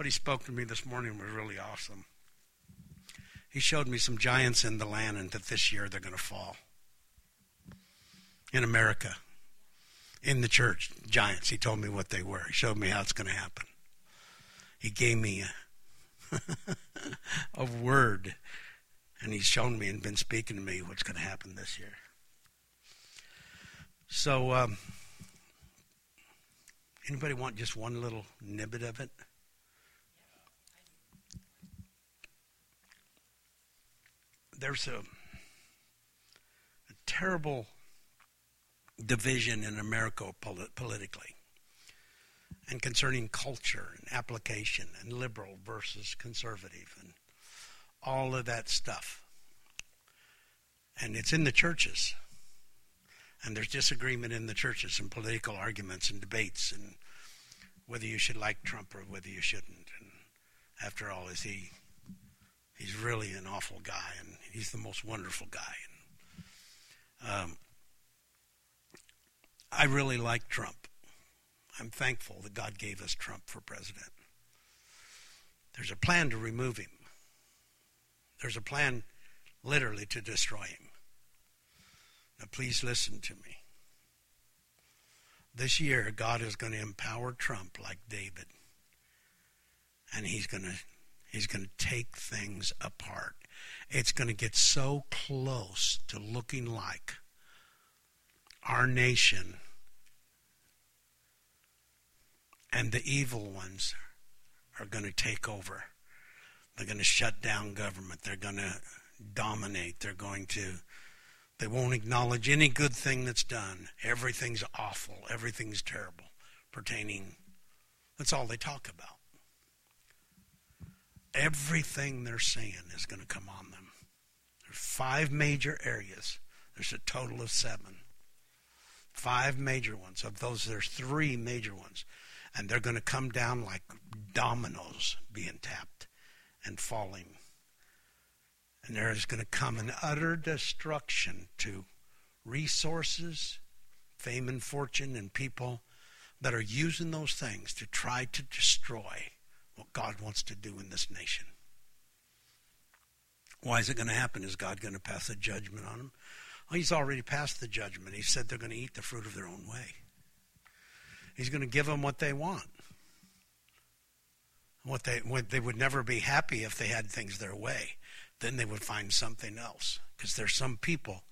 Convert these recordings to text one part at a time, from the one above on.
what he spoke to me this morning was really awesome. He showed me some giants in the land and that this year they're going to fall. In America, in the church, giants. He told me what they were. He showed me how it's going to happen. He gave me a, a word, and he's shown me and been speaking to me what's going to happen this year. So, um, anybody want just one little nibbit of it? There's a, a terrible division in America polit- politically and concerning culture and application and liberal versus conservative and all of that stuff. And it's in the churches. And there's disagreement in the churches and political arguments and debates and whether you should like Trump or whether you shouldn't. And after all, is he he's really an awful guy and he's the most wonderful guy. And, um, I really like Trump. I'm thankful that God gave us Trump for president. There's a plan to remove him. There's a plan literally to destroy him. Now, please listen to me. This year, God is going to empower Trump like David. And he's going to he's going to take things apart. It's going to get so close to looking like our nation and the evil ones are going to take over. They're going to shut down government. They're going to dominate. They're going to, they won't acknowledge any good thing that's done. Everything's awful. Everything's terrible pertaining. That's all they talk about. Everything they're saying is going to come on them. There's five major areas. There's a total of seven. Five major ones. Of those, there's three major ones. And they're going to come down like dominoes being tapped and falling. And there is going to come an utter destruction to resources, fame and fortune, and people that are using those things to try to destroy what God wants to do in this nation. Why is it going to happen? Is God going to pass a judgment on them? Well, he's already passed the judgment. He said they're going to eat the fruit of their own way. He's going to give them what they want. What they what they would never be happy if they had things their way. Then they would find something else because there's some people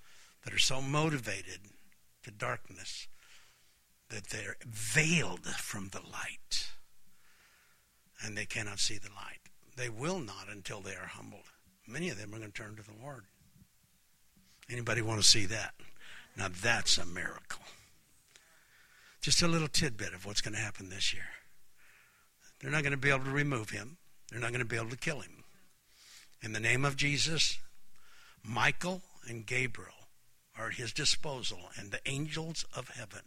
that are so motivated to darkness that they're veiled from the light and they cannot see the light. They will not until they are humbled. Many of them are going to turn to the Lord. Anybody want to see that? Now that's a miracle. Just a little tidbit of what's going to happen this year. They're not going to be able to remove him. They're not going to be able to kill him. In the name of Jesus, Michael and Gabriel are at his disposal, and the angels of heaven,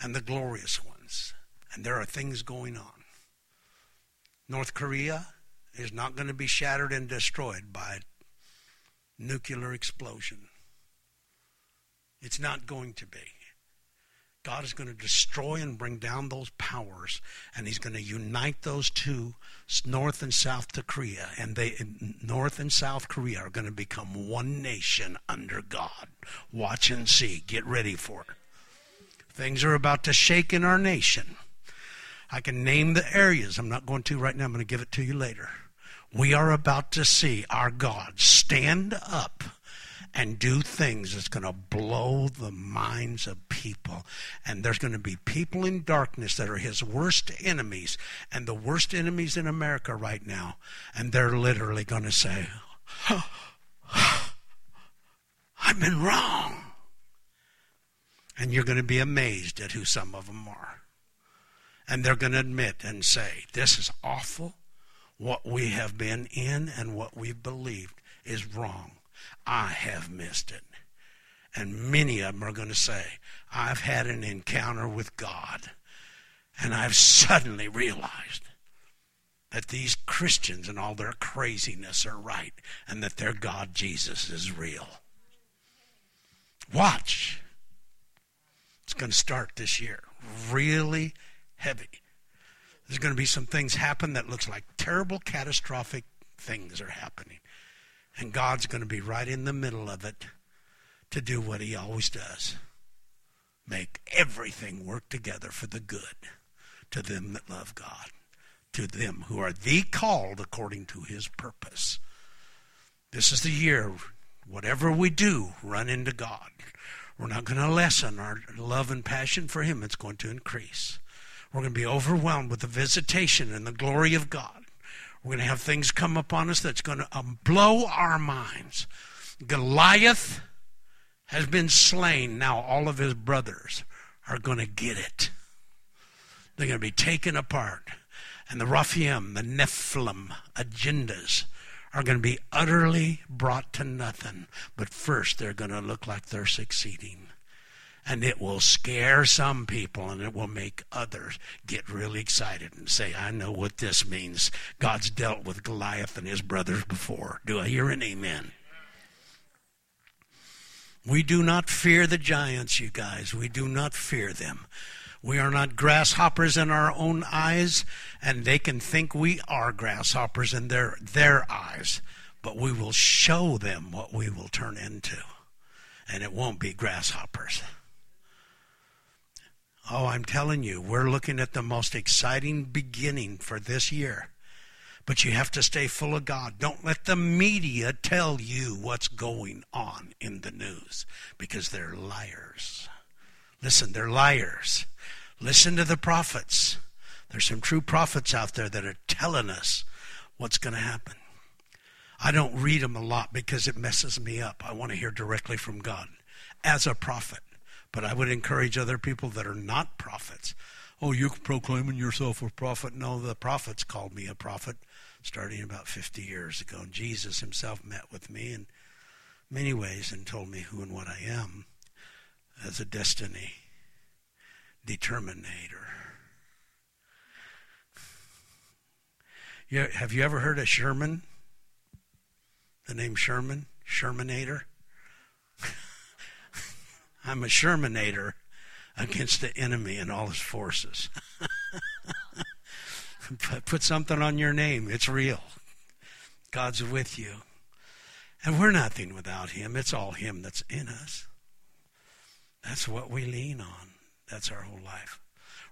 and the glorious ones. And there are things going on. North Korea is not going to be shattered and destroyed by nuclear explosion. It's not going to be. God is going to destroy and bring down those powers, and He's going to unite those two, North and South to Korea, and they, North and South Korea, are going to become one nation under God. Watch and see. Get ready for it. Things are about to shake in our nation. I can name the areas. I'm not going to right now. I'm going to give it to you later. We are about to see our God stand up and do things that's going to blow the minds of people. And there's going to be people in darkness that are his worst enemies and the worst enemies in America right now. And they're literally going to say, I've been wrong. And you're going to be amazed at who some of them are. And they're going to admit and say, This is awful. What we have been in and what we've believed is wrong. I have missed it. And many of them are going to say, I've had an encounter with God. And I've suddenly realized that these Christians and all their craziness are right and that their God Jesus is real. Watch. It's going to start this year. Really heavy. There's going to be some things happen that looks like terrible, catastrophic things are happening. And God's going to be right in the middle of it to do what he always does. Make everything work together for the good to them that love God, to them who are the called according to his purpose. This is the year, whatever we do, run into God. We're not going to lessen our love and passion for him, it's going to increase. We're going to be overwhelmed with the visitation and the glory of God. We're going to have things come upon us that's going to um, blow our minds. Goliath has been slain. Now all of his brothers are going to get it. They're going to be taken apart. And the Rephaim, the Nephilim agendas are going to be utterly brought to nothing. But first, they're going to look like they're succeeding. And it will scare some people and it will make others get really excited and say, I know what this means. God's dealt with Goliath and his brothers before. Do I hear an amen? We do not fear the giants, you guys. We do not fear them. We are not grasshoppers in our own eyes, and they can think we are grasshoppers in their, their eyes. But we will show them what we will turn into. And it won't be grasshoppers. Oh, I'm telling you, we're looking at the most exciting beginning for this year. But you have to stay full of God. Don't let the media tell you what's going on in the news because they're liars. Listen, they're liars. Listen to the prophets. There's some true prophets out there that are telling us what's going to happen. I don't read them a lot because it messes me up. I want to hear directly from God as a prophet. But I would encourage other people that are not prophets. Oh, you're proclaiming yourself a prophet? No, the prophets called me a prophet starting about 50 years ago. And Jesus himself met with me in many ways and told me who and what I am as a destiny determinator. You, have you ever heard of Sherman? The name Sherman? Shermanator? I'm a Shermanator against the enemy and all his forces. Put something on your name. It's real. God's with you. And we're nothing without Him. It's all Him that's in us. That's what we lean on. That's our whole life.